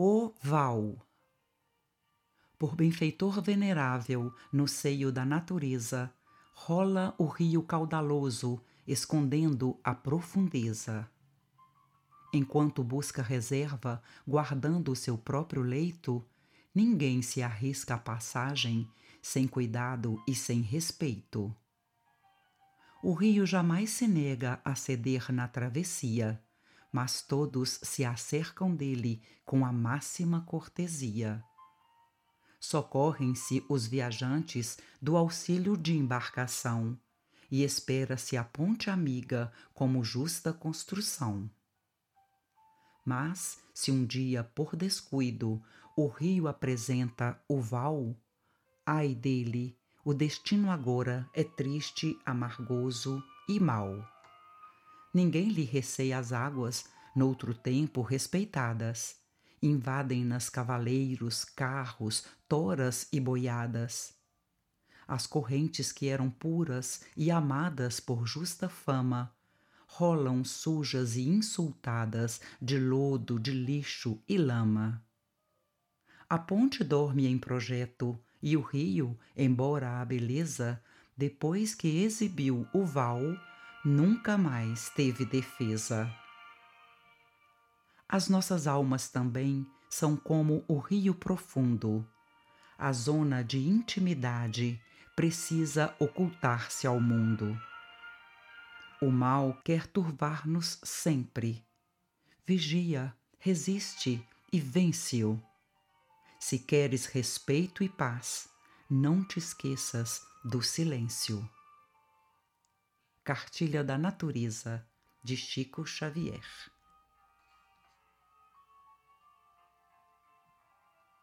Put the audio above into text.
O Val. Por benfeitor venerável no seio da natureza, rola o rio caudaloso, escondendo a profundeza. Enquanto busca reserva, guardando o seu próprio leito, ninguém se arrisca à passagem sem cuidado e sem respeito. O rio jamais se nega a ceder na travessia mas todos se acercam dele com a máxima cortesia. Socorrem-se os viajantes do auxílio de embarcação e espera-se a ponte amiga como justa construção. Mas, se um dia, por descuido, o rio apresenta o val, ai dele, o destino agora é triste, amargoso e mau. Ninguém lhe receia as águas, noutro tempo respeitadas. Invadem-nas cavaleiros, carros, toras e boiadas. As correntes que eram puras e amadas por justa fama, rolam sujas e insultadas de lodo, de lixo e lama. A ponte dorme em projeto, e o rio, embora a beleza, depois que exibiu o val, nunca mais teve defesa. As nossas almas também são como o rio profundo. A zona de intimidade precisa ocultar-se ao mundo. O mal quer turvar-nos sempre. Vigia, resiste e vence-o. Se queres respeito e paz, não te esqueças do silêncio. Cartilha da Natureza, de Chico Xavier.